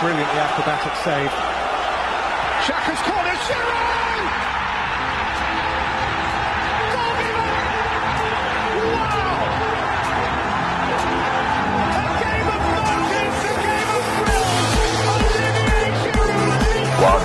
Brilliantly acrobatic save. Shaka's corner, Shearer!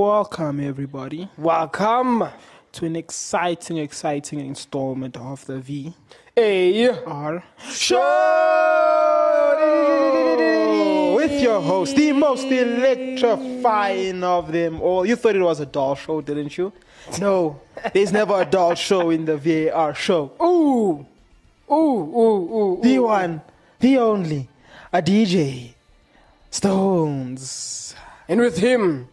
Welcome, everybody, Welcome. to an exciting, exciting installment of the V A R Show with your host, the most electrifying of them all. You thought it was a doll show, didn't you? No, there's never a doll show in the VAR show. Ooh. Ooh, ooh, ooh. The ooh. one, the only, a DJ, Stones. And with him,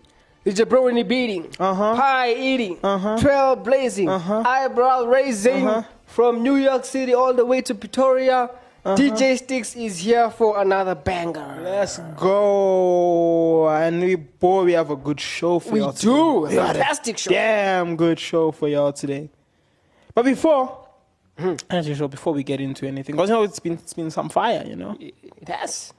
jabroni beating, Uh-huh. pie eating, Uh-huh. trail blazing, Uh-huh. eyebrow raising Uh-huh. from New York City all the way to Pretoria. DJ Sticks is here for another banger. Let's go. And we boy, we have a good show for We y'all do. today. We a Fantastic show. Damn good show for y'all today. But before as usual, before we get into anything, because you know it's been it's been some fire, you know. It has.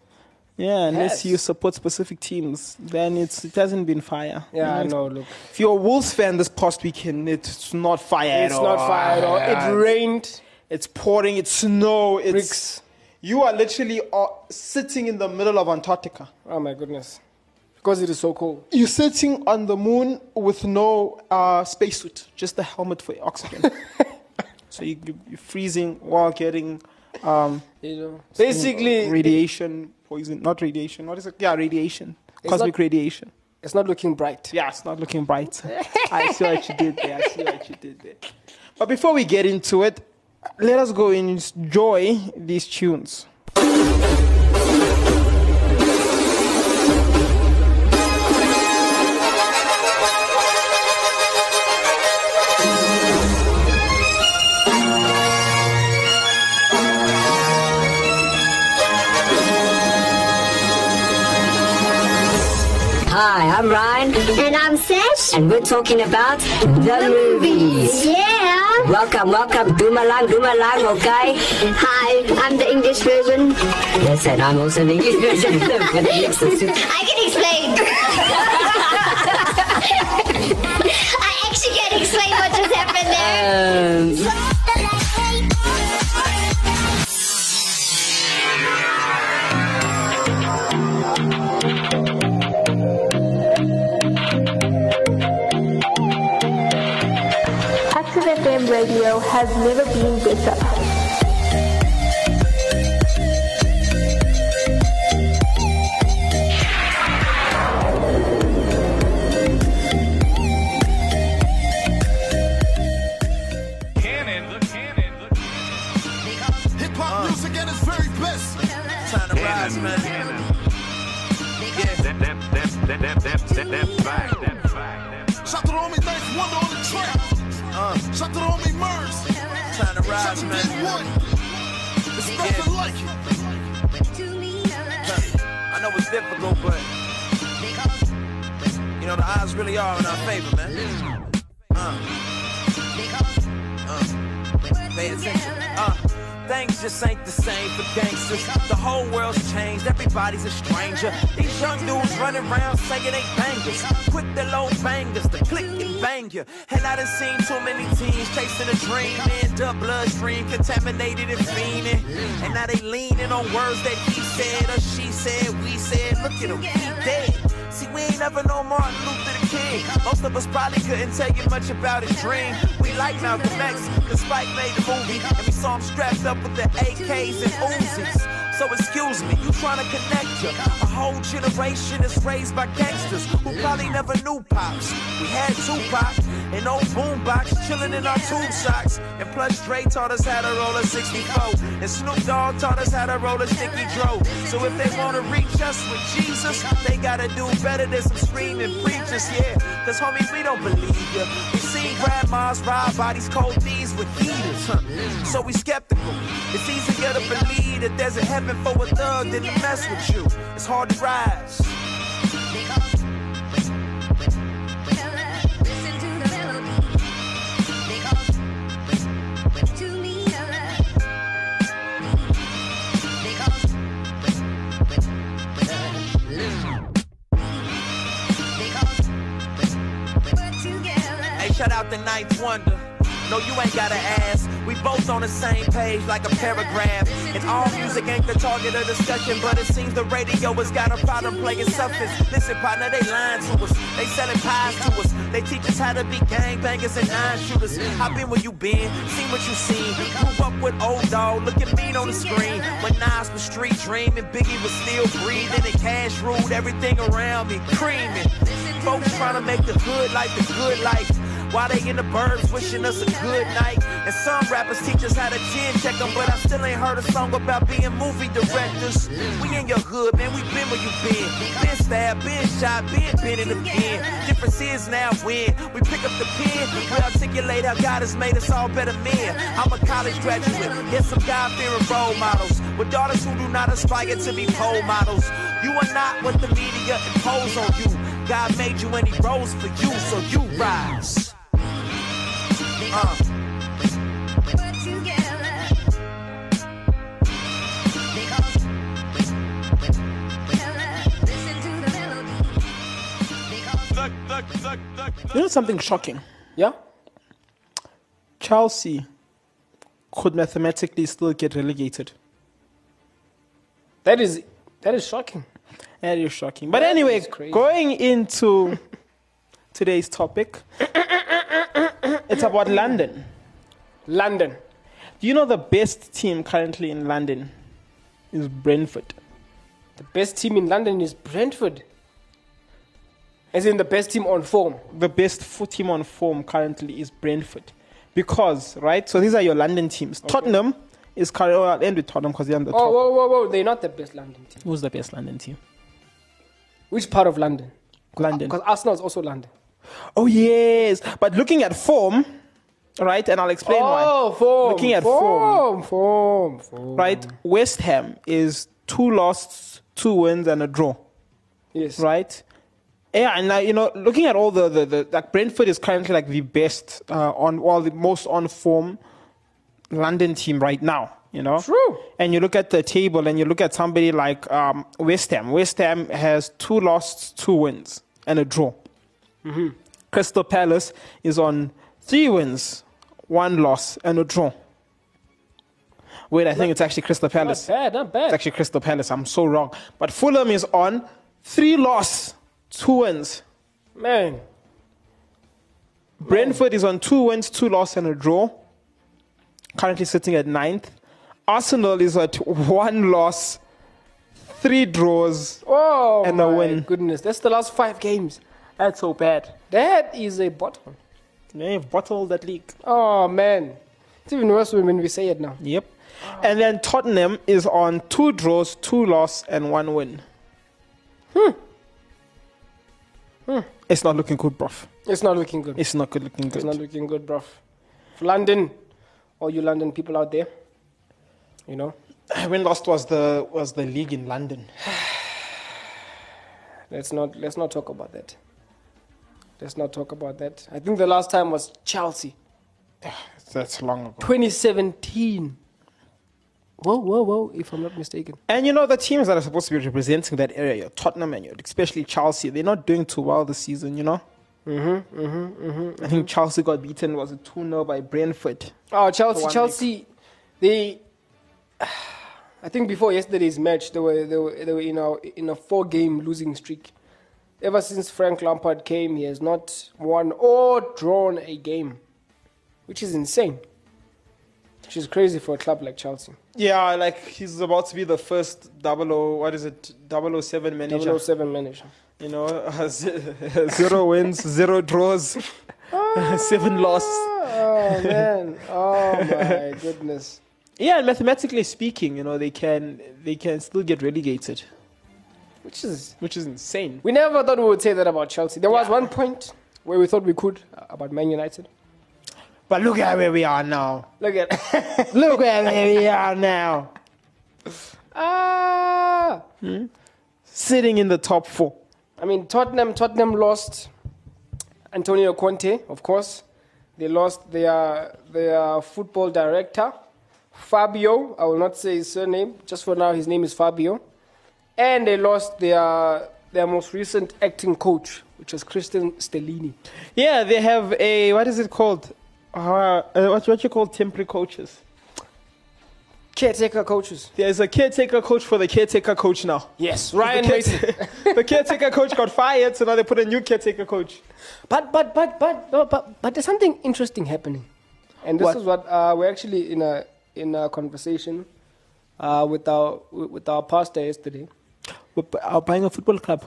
Yeah, unless you support specific teams, then it's it hasn't been fire. Yeah, I You know. Look, If you're a Wolves fan this past weekend, it's not fire it's at all. not fire at all. Yeah, It rained. It's pouring. It's snow. It's Bricks. you are literally uh, sitting in the middle of Antarctica. Oh my goodness. Because it is so cold. You're sitting on the moon with no uh, spacesuit, just a helmet for oxygen. so you- you're freezing while getting um, You know. Basically, radiation poison. Not radiation. What is it? Yeah, radiation. Cosmic not- radiation. it's not looking bright. Yeah, it's not looking bright. I see what you did there. I see what you did there. But before we get into it, let us go and enjoy these tunes. I'm Ryan, And I'm Sesh. and we're talking about the movies. Yeah. Welcome, welcome, Dumalang, Dumalang, okay? Hi, I'm the English version. Yes, and I'm also the English version. The. I can explain. I actually can't explain what just happened there. Um, has never been better. Hip hop Shout to the homie. Time to Shout rise, to man. One. It's nothing like it. I know it's difficult, but you know the odds really are in our favor, man. Uh. Uh. Pay attention. Uh. Things just ain't the same for gangsters. The whole world's changed, everybody's a stranger. These young dudes running around saying they bangers. Quick the low bangers, the click and bang you. And I done seen too many teens chasing a dream, end up bloodstream contaminated and fiending. And now they leaning on words that he said or she said, we said. Look at him, he dead. See, we ain't never know Martin Luther the King. Most of us probably couldn't tell you much about his dream. We like Malcolm X, cause Spike made the movie, and we saw him strapped up with the AKs and Uzis. So excuse me, you trying to connect ya. A whole generation is raised by gangsters who probably never knew pops. We had Tupac and old boombox chilling in our tube socks. And plus Dre taught us how to roll a 64. And Snoop Dogg taught us how to roll a sticky dro. So if they wanna reach us with Jesus, they gotta do better than some screaming preachers, yeah. Cause homie, we don't believe ya. We seen grandmas rob bodies, cold thieves with heaters, huh? So we skeptical. It's easier to believe that there's a heaven for a thug to mess with you. It's hard to rise. Hey, shout out the Ninth Wonder. No, you ain't gotta ask. We both on the same page like a paragraph. And all music ain't the target of discussion, but it seems the radio has got a problem playing substance. Listen, partner, they lying to us. They selling pies to us. They teach us how to be gangbangers and nine shooters. I've been where you been, seen what you seen. Grew up with old dog, look at me on the screen. When Nas was street dreaming, Biggie was still breathing, and Cash ruled everything around me, creaming. Folks trying to make the good life the good life. While they in the burbs wishing us a good night. And some rappers teach us how to chin check them, but I still ain't heard a song about being movie directors. We in your hood, man, we been where you been. Been stabbed, been shot, been been in the pen. Difference is now when we pick up the pen, we articulate how God has made us all better men. I'm a college graduate, yes, some God-fearing role models. With daughters who do not aspire to be pole models. You are not what the media impose on you. God made you and he rose for you, so you rise. Uh. You know something shocking? Yeah? Chelsea could mathematically still get relegated. That is that is shocking. That is shocking. But That anyway, going into today's topic, it's about London. London. Do you know the best team currently in London is Brentford? The best team in London is Brentford. As in the best team on form. The best foot team on form currently is Brentford. Because, right? So these are your London teams. Tottenham is currently, oh, I'll end with Tottenham because they're on the Oh, top. whoa, whoa, whoa. They're not the best London team. Who's the best London team? Which part of London? London. Uh, because Arsenal is also London. Oh, yes. But looking at form, right? And I'll explain why. Oh, form. Looking at form. form. Form, form. right? West Ham is two losses, two wins, and a draw, Yes. right? Yeah, and now you know, looking at all the, the, the like Brentford is currently like the best uh, on, well, the most on form London team right now. You know, True. And you look at the table, and you look at somebody like um, West Ham. West Ham has two losses, two wins, and a draw. Mm-hmm. Crystal Palace is on three wins, one loss, and a draw. Wait, I think it's actually Crystal Palace. Not bad, not It's actually Crystal Palace. I'm so wrong. But Fulham is on three loss, two wins. Man. Brentford is on two wins, two loss, and a draw. Currently sitting at ninth. Arsenal is at one loss, three draws. Oh, And a my win. goodness. That's the last five games. That's so bad. That is a bottle. They've bottled that league. Oh, man. It's even worse when we say it now. Yep. And then Tottenham is on two draws, two loss, and one win. Hmm. Hmm. It's not looking good, bruv. It's not looking good. It's not good looking good. It's good. not looking good, bruv. London, all you London people out there, you know, when last was the was the league in London? let's not let's not talk about that. Let's not talk about that. I think the last time was Chelsea, That's long ago. 2017. Whoa, whoa, whoa! If I'm not mistaken. And you know the teams that are supposed to be representing that area, your Tottenham and your, especially Chelsea, they're not doing too well this season. You know. Mm-hmm, mm-hmm, mm-hmm, I think Chelsea got beaten was it two 0 by Brentford. Oh, Chelsea, one Chelsea, they. I think before yesterday's match, they were they were, they were in a in a four game losing streak. Ever since Frank Lampard came, he has not won or drawn a game, which is insane. which is crazy for a club like Chelsea. Yeah, like he's about to be the first double O. What is it? 007 manager. 007 manager. You know, zero wins, zero draws, seven ah, losses. Oh man! Oh my goodness! Yeah, and mathematically speaking, you know, they can they can still get relegated, Which is which is insane. we never thought we would say that about Chelsea. There was one point where we thought we could uh, about Man United. But look at where we are now. Look at Look at where we are now. ah. Sitting in the top four. I mean, Tottenham. Tottenham lost Antonio Conte, of course. They lost their their football director, Fabio. I will not say his surname. Just for now, his name is Fabio. And they lost their their most recent acting coach, which was Cristian Stellini. Yeah, they have a what is it called? Uh, uh, what what you call temporary coaches? Caretaker coaches. There's a caretaker coach for the caretaker coach now. Yes, Ryan the, Mason. the caretaker coach got fired, so now they put a new caretaker coach. But but but but but but, but there's something interesting happening, and this What? is what uh, we're actually in a in a conversation uh, with our with our pastor yesterday. We're buying a football club.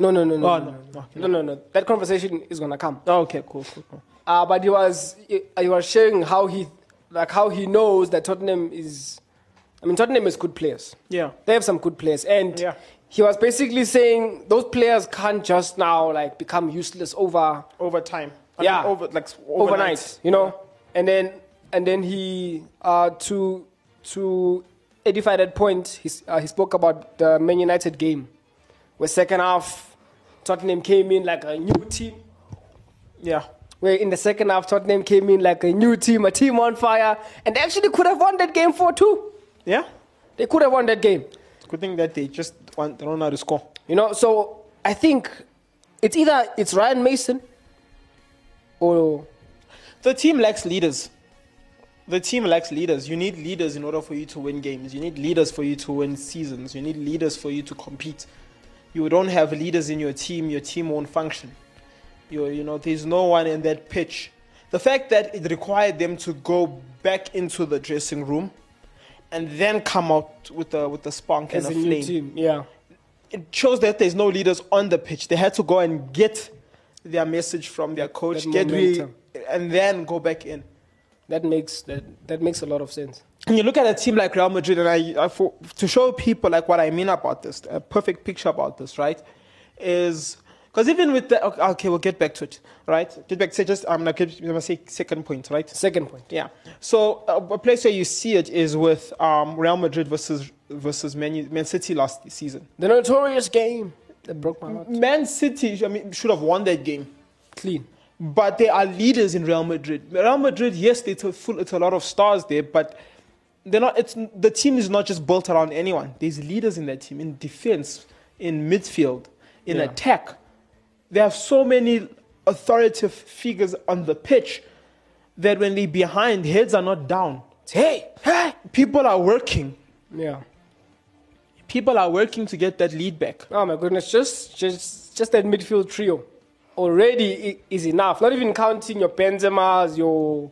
No no no no Oh, no, no. no, no no. That conversation is gonna come. Oh, okay, cool, cool, cool. Uh, but he was he, he was sharing how he like how he knows that Tottenham is. I mean, Tottenham is good players. Yeah. They have some good players, and Yeah. he was basically saying those players can't just now like become useless over Over time. I Yeah. mean, over like overnight, you know. And then and then he uh, to to edify that point, he, uh, he spoke about the Man United game, where second half Tottenham came in like a new team. Yeah. Where in the second half Tottenham came in like a new team, a team on fire, and they actually could have won that game four two. Yeah. They could have won that game. Good thing that they just want, they don't know how to score. You know, so I think it's either it's Ryan Mason or The team lacks leaders. The team lacks leaders. You need leaders in order for you to win games. You need leaders for you to win seasons. You need leaders for you to compete. You don't have leaders in your team, your team won't function. You, you know, there's no one in that pitch. The fact that it required them to go back into the dressing room and then come out with the with the spunk as and a a flame team. Yeah. it shows that there's no leaders on the pitch. They had to go and get their message from their coach, get re- and then go back in. That makes that that makes a lot of sense. And you look at a team like Real Madrid, and I, I for, to show people like what I mean about this, a perfect picture about this, right? Is because even with the okay, okay, we'll get back to it, right? Get back to just I'm gonna, get, I'm gonna say second point, right? Second point. Yeah. So uh, a place where you see it is with um, Real Madrid versus versus Man, Man City last season. The notorious game that broke my heart. Man City, I mean, should have won that game. Clean. But there are leaders in Real Madrid. Real Madrid, yes, it's a full, it's a lot of stars there, but they're not. It's the team is not just built around anyone. There's leaders in that team in defense, in midfield, in Yeah. attack. They have so many authoritative figures on the pitch that when they're behind, heads are not down. Hey, hey. People are working. Yeah. People are working to get that lead back. Oh my goodness, just just just that midfield trio already is enough. Not even counting your Benzema's, your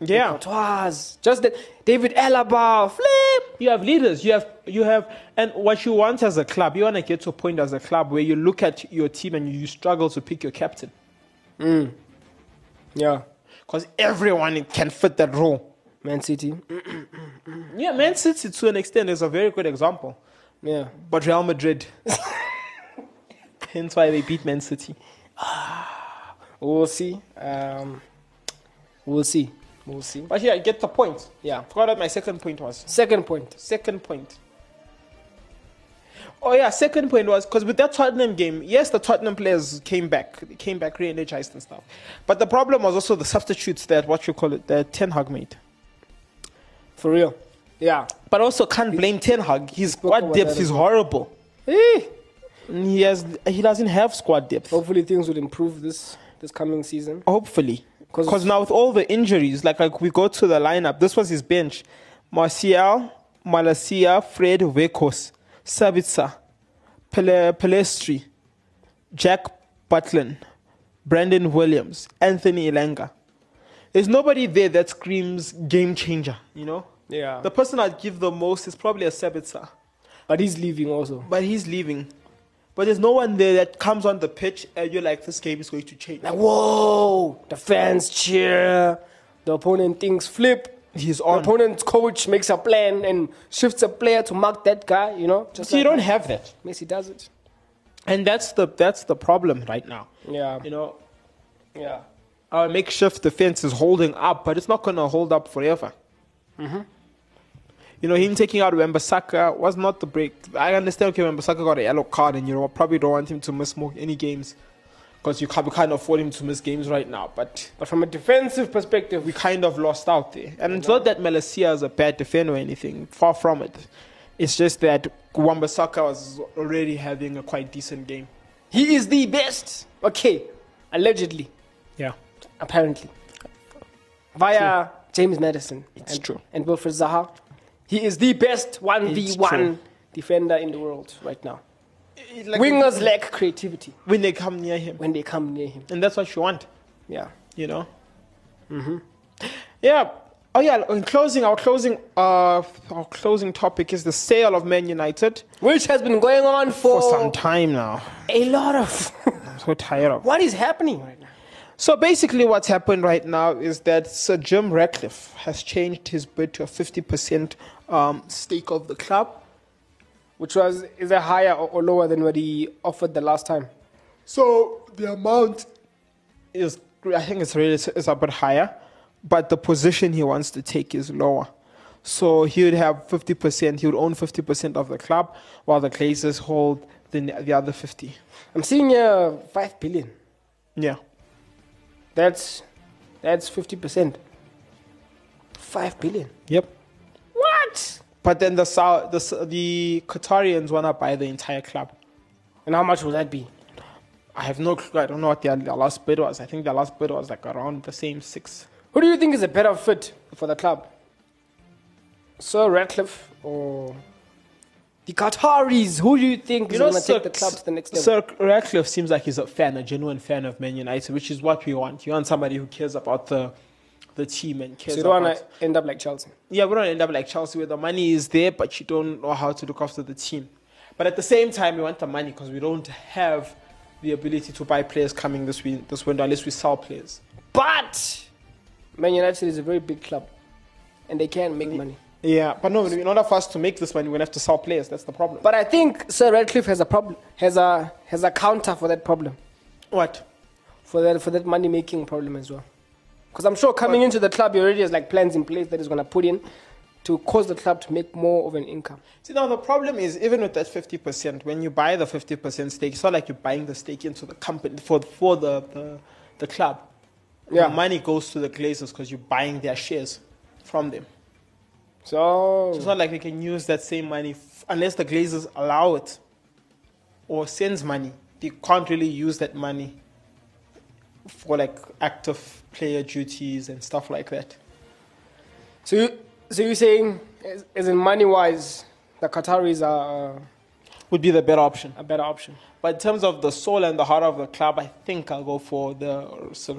Yeah. Courtois, just that David Alaba, flip. You have leaders. You have you have, and what you want as a club, you want to get to a point as a club where you look at your team and you struggle to pick your captain mm. Yeah. because everyone can fit that role. Man City. Yeah, Man City to an extent is a very good example, Yeah. but Real Madrid. Hence why they beat Man City. We'll see. Um, we'll see. We'll see. But yeah, I get the point. Yeah. Forgot what my second point was. Second point. Second point. Oh yeah, second point was because with that Tottenham game, yes, the Tottenham players came back, they came back re-energized and stuff. But the problem was also the substitutes that what you call it, that Ten Hag made. For real. Yeah. But also can't blame Ten Hag. His squad depth is horrible. Eh. He has he doesn't have squad depth. Hopefully things will improve this this coming season. Hopefully, because now with all the injuries, like like we go to the lineup, this was his bench: Martial, Malacia, Fred, Vekos, Sabitzer, Pele, Pellistri, Jack Butland, Brandon Williams, Anthony Elanga. There's nobody there that screams game changer. You know, Yeah. the person I'd give the most is probably a Sabitzer, but he's leaving also. but he's leaving. But there's no one there that comes on the pitch and you're like, this game is going to change. Like, whoa! The fans cheer. The opponent thinks flip. He's The opponent's coach makes a plan and shifts a player to mark that guy. You know, just So you don't have that, Messi does it. and that's the that's the problem right now. Yeah. You know, Yeah. our makeshift defense is holding up, but it's not going to hold up forever. Mm-hmm. You know, him taking out Wan-Bissaka was not the break. I understand, okay, Wan-Bissaka got a yellow card, and you know, probably don't want him to miss more any games because you can't, we can't afford him to miss games right now. But But from a defensive perspective, we kind of lost out there. And it's not that Malacia is a bad defender or anything, far from it. It's just that Wan-Bissaka was already having a quite decent game. he is the best. Okay, allegedly, Yeah. apparently, via James Maddison. It's and, true. And Wilfried Zaha, he is the best 1v1 true. defender in the world right now. Like Wingers lack creativity when they come near him. when they come near him. And that's what you want. Yeah. you know. Mm-hmm. Yeah. Oh yeah. In closing, our closing, uh, our closing topic is the sale of Man United Which has been going on for, for some time now. a lot of. I'm so tired of. what is happening right now? So basically, what's happened right now is that Sir Jim Ratcliffe has changed his bid to a 50% um, stake of the club. Which was is it higher or, or lower than what he offered the last time? So the amount is, I think it's really is a bit higher, but the position he wants to take is lower. So he would have 50%, he would own 50% of the club, while the Glazers hold the, the other 50. I'm seeing here five billion. Yeah. That's that's fifty percent. Five billion. Yep. What? But then the Sau- the, the Qatarians want to buy the entire club. And how much will that be? I have no clue. I don't know what their, their last bid was. I think their last bid was like around the same six. Who do you think is a better fit for the club? Sir Ratcliffe or the Qataris? Who do you think is going to take the club to the next level? Sir Ratcliffe seems like he's a fan, a genuine fan of Man United, which is what we want. You want somebody who cares about the the team and cares so you don't want to end up like Chelsea. Yeah, we don't end up like Chelsea where the money is there, but you don't know how to look after the team. But at the same time, we want the money because we don't have the ability to buy players coming this win- this window unless we sell players. But Man United is a very big club, and they can make mm. money. Yeah, but no, in order for us to make this money, we're gonna have to sell players. That's the problem. But I think Sir Ratcliffe has a problem. Has a has a counter for that problem. what? For that for that money making problem as well. Because I'm sure coming into the club, he already has like plans in place that he's going to put in to cause the club to make more of an income. See, now the problem is even with that fifty percent, when you buy the fifty percent stake, it's not like you're buying the stake into the company for for the the, the club. Yeah. the money goes to the Glazers because you're buying their shares from them. So It's not like they can use that same money f- unless the Glazers allow it or sends money. They can't really use that money for like active player duties and stuff like that. So, you, so you're saying, as, as in money wise, the Qataris are uh, Would be the better option. a better option. But in terms of the soul and the heart of the club, I think I'll go for the Sir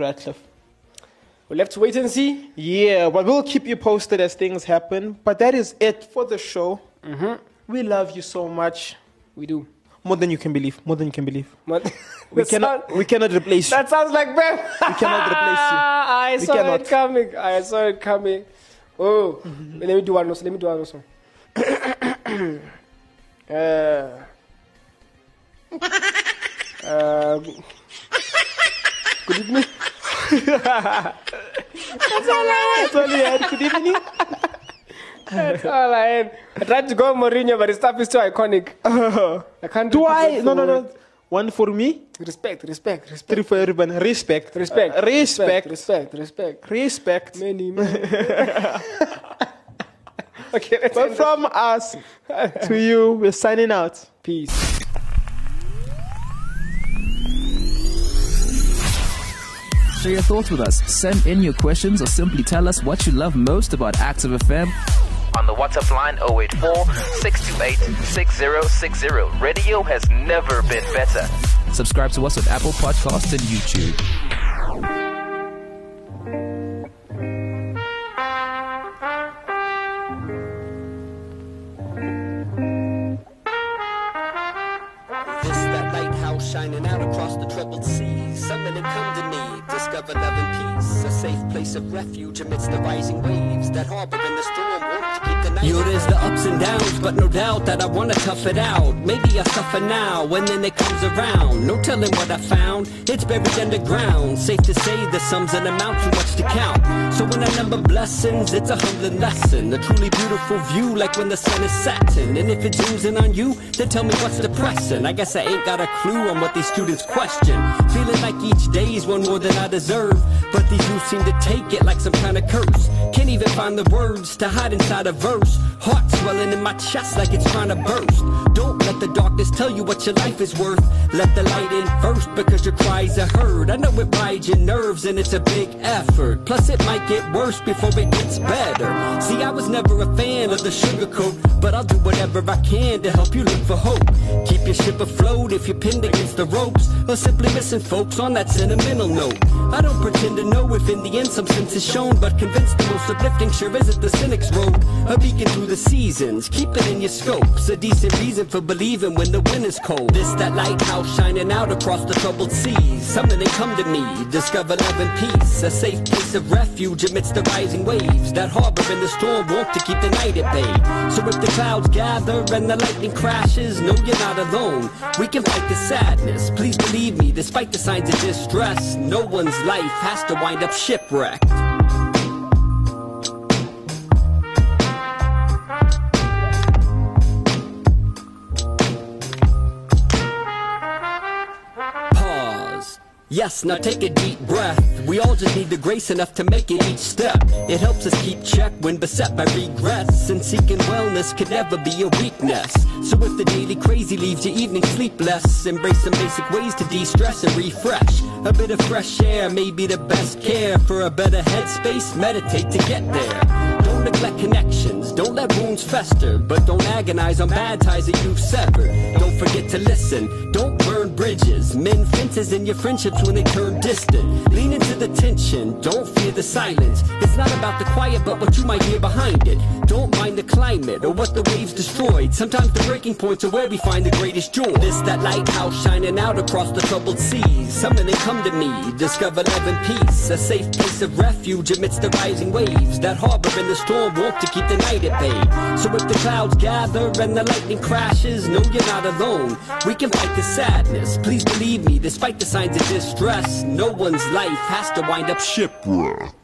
We'll have to wait and see. Yeah, but we'll keep you posted as things happen. But that is it for the show. Mm-hmm. We love you so much. We do. More than you can believe. More than you can believe. We cannot. sound- We cannot replace you. that sounds like Ben. We cannot replace you. I We saw cannot. it coming. I saw it coming. Oh, let me do one also. Let me do one also. uh, uh, good evening. That's all I had. Good evening. That's all I had. I tried to go Mourinho, but his stuff is too iconic. I can't. Do I? No, no, no. One for me, Respect, respect, respect, three for everyone. Respect. respect, Uh, respect. respect, respect. Respect. Many, many. okay, let's But end from us to you, we're signing out. Peace. Share your thoughts with us. Send in your questions or simply tell us what you love most about Active FM on the WhatsApp line 084 628 6060. Radio has never been better. Subscribe to us on Apple Podcasts and YouTube. It out. Maybe I suffer now, and then it comes around. No telling what I found, it's buried underground. Safe to say the sums and amount too much to count. So when I number blessings, it's a humbling lesson. A truly beautiful view, like when the sun is setting. And if it zooms in on you, then tell me what's depressing. I guess I ain't got a clue on what these students question. Feeling like each day is one more than I deserve. But these youth seem to take it like some kind of curse. Can't even find the words to hide inside a verse. Heart swelling in my chest like it's trying to burst. Don't let the darkness tell you what your life is worth. Let the light in first because your cries are heard. I know it rides your nerves and it's a big effort. Plus it might get worse before it gets better. See, I was never a fan of the sugarcoat, but I'll do whatever I can to help you look for hope. Keep your ship afloat if you're pinned against the ropes, or simply missing folks on that sentimental note. I don't pretend to know if in the end some sense is shown, but convinced the most uplifting sure isn't the cynic's road. A beacon through the seasons, keep it in your scopes. A decent reason for believing when the wind is cold. This that lighthouse shining out across the troubled seas. Something they come to me, discover love and peace. A safe place of refuge amidst the rising waves that harbor in the storm, warmth to keep the night at bay. So if the clouds gather and the lightning crashes, know you're not alone. We can fight the sadness. Please believe me, despite the signs of distress, no one's life has to wind up shipwrecked. Yes, now take a deep breath. We all just need the grace enough to make it each step. It helps us keep check when beset by regrets. And seeking wellness could never be a weakness. So if the daily crazy leaves your evening sleepless, embrace some basic ways to de-stress and refresh. A bit of fresh air may be the best care for a better headspace. Meditate to get there. Don't neglect connections, don't let wounds fester, but don't agonize on bad ties that you've severed. Don't forget to listen, don't burn bridges, mend fences in your friendships when they turn distant. Lean into the tension, don't fear the silence. It's not about the quiet, but what you might hear behind it. Don't mind the climate or what the waves destroyed. Sometimes the breaking points are where we find the greatest joy. This that lighthouse shining out across the troubled seas. Something they come to me, discover love and peace. A safe place of refuge amidst the rising waves that harbor in the storm, warmth to keep the night at bay. So if the clouds gather and the lightning crashes, know you're not alone. We can fight the sadness. Please believe me, despite the signs of distress, no one's life has to wind up shipwrecked.